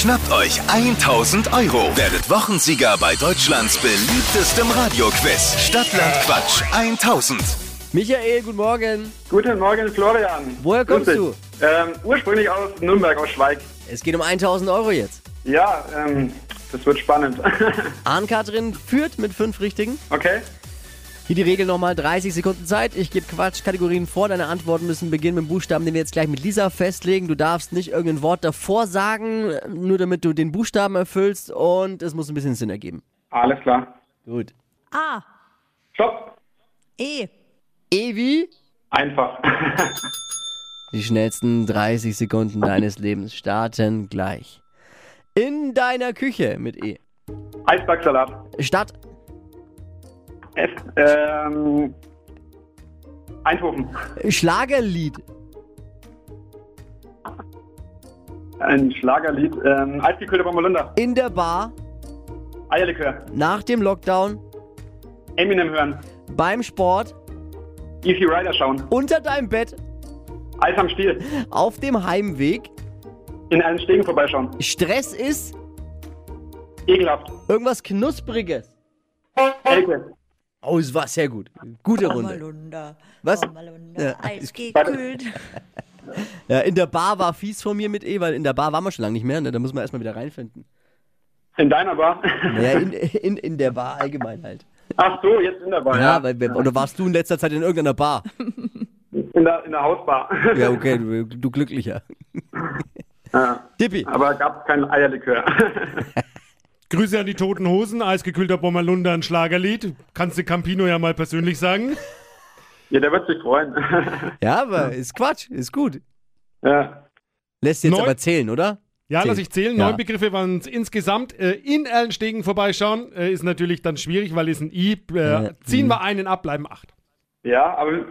Schnappt euch 1000 Euro. Werdet Wochensieger bei Deutschlands beliebtestem Radioquiz. Stadtland Quatsch 1000. Michael, guten Morgen. Guten Morgen, Florian. Woher kommst Grüß du? Ähm, ursprünglich aus Nürnberg, aus Schweig. Es geht um 1000 Euro jetzt. Ja, ähm, das wird spannend. Ahn-Katrin führt mit fünf Richtigen. okay? Hier die Regel nochmal 30 Sekunden Zeit. Ich gebe Quatschkategorien vor. Deine Antworten müssen beginnen mit dem Buchstaben, den wir jetzt gleich mit Lisa festlegen. Du darfst nicht irgendein Wort davor sagen, nur damit du den Buchstaben erfüllst und es muss ein bisschen Sinn ergeben. Alles klar. Gut. A. Stopp. E. Evi, Einfach. die schnellsten 30 Sekunden deines Lebens starten gleich. In deiner Küche mit E. Eisbergsalat. Stadt, F. Ähm, Eindhoven. Schlagerlied, Ein Schlagerlied. Ähm, Eisgekühlter Bommelunder. in der Bar, Eierlikör. nach dem Lockdown, Eminem hören. beim Sport, Easy Rider schauen. unter deinem Bett, Eis am Stiel. auf dem Heimweg. In allen Stegen vorbeischauen. Stress ist Ekelhaft. irgendwas Knuspriges. Elke. Oh, es war sehr gut. Gute Runde. Bommelunder. Was? Bommelunder. Ja. Eisgekühlt. Ja, in der Bar war fies von mir mit E, weil in der Bar waren wir schon lange nicht mehr. Ne? Da muss man erstmal wieder reinfinden. In deiner Bar. Naja, in, in, in der Bar allgemein halt. Ach so, jetzt in der Bar. Ja, weil, oder warst du in letzter Zeit in irgendeiner Bar? In der, in der Hausbar. Ja, okay, du, du glücklicher. ja. Tippi. Aber gab kein Eierlikör. Grüße an die Toten Hosen, eisgekühlter Bommerlunder, ein Schlagerlied. Kannst du Campino ja mal persönlich sagen. ja, der wird sich freuen. Ja, aber ist Quatsch, ist gut. ja. Lässt jetzt Neun- aber zählen, oder? Ja, Zehn. lass ich zählen. Ja. Neun Begriffe waren es insgesamt. Äh, in Erlenstegen vorbeischauen äh, ist natürlich dann schwierig, weil es ein I. Äh, ziehen wir einen ab, bleiben acht. Ja, aber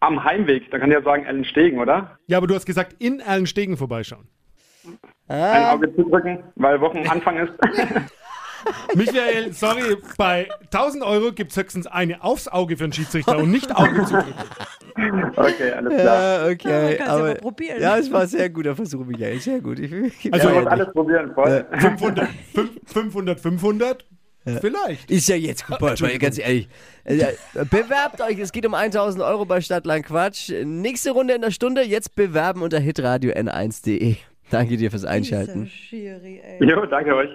am Heimweg, da kann ich ja sagen Ellen Stegen, oder? Ja, aber du hast gesagt, in Erlenstegen vorbeischauen. Ein Auge zudrücken, weil Wochenanfang ist. Michael, sorry, bei 1000 Euro gibt es höchstens eine aufs Auge für einen Schiedsrichter und nicht Auge zudrücken. okay, alles klar. Ja, okay. Ja, man kann's ja mal probieren. Ja, es war ein sehr guter Versuch, Michael. Sehr gut. Ich, ich, Also, muss alles probieren, voll. 500, fünf- 500, 500? Vielleicht. Ist ja jetzt gut, mal ganz ehrlich. Äh, Bewerbt euch, es geht um 1000 Euro bei Stadtland Quatsch. Nächste Runde in der Stunde, jetzt bewerben unter hitradio n1.de. Danke dir fürs Einschalten. Schiri, ey. Jo, danke euch.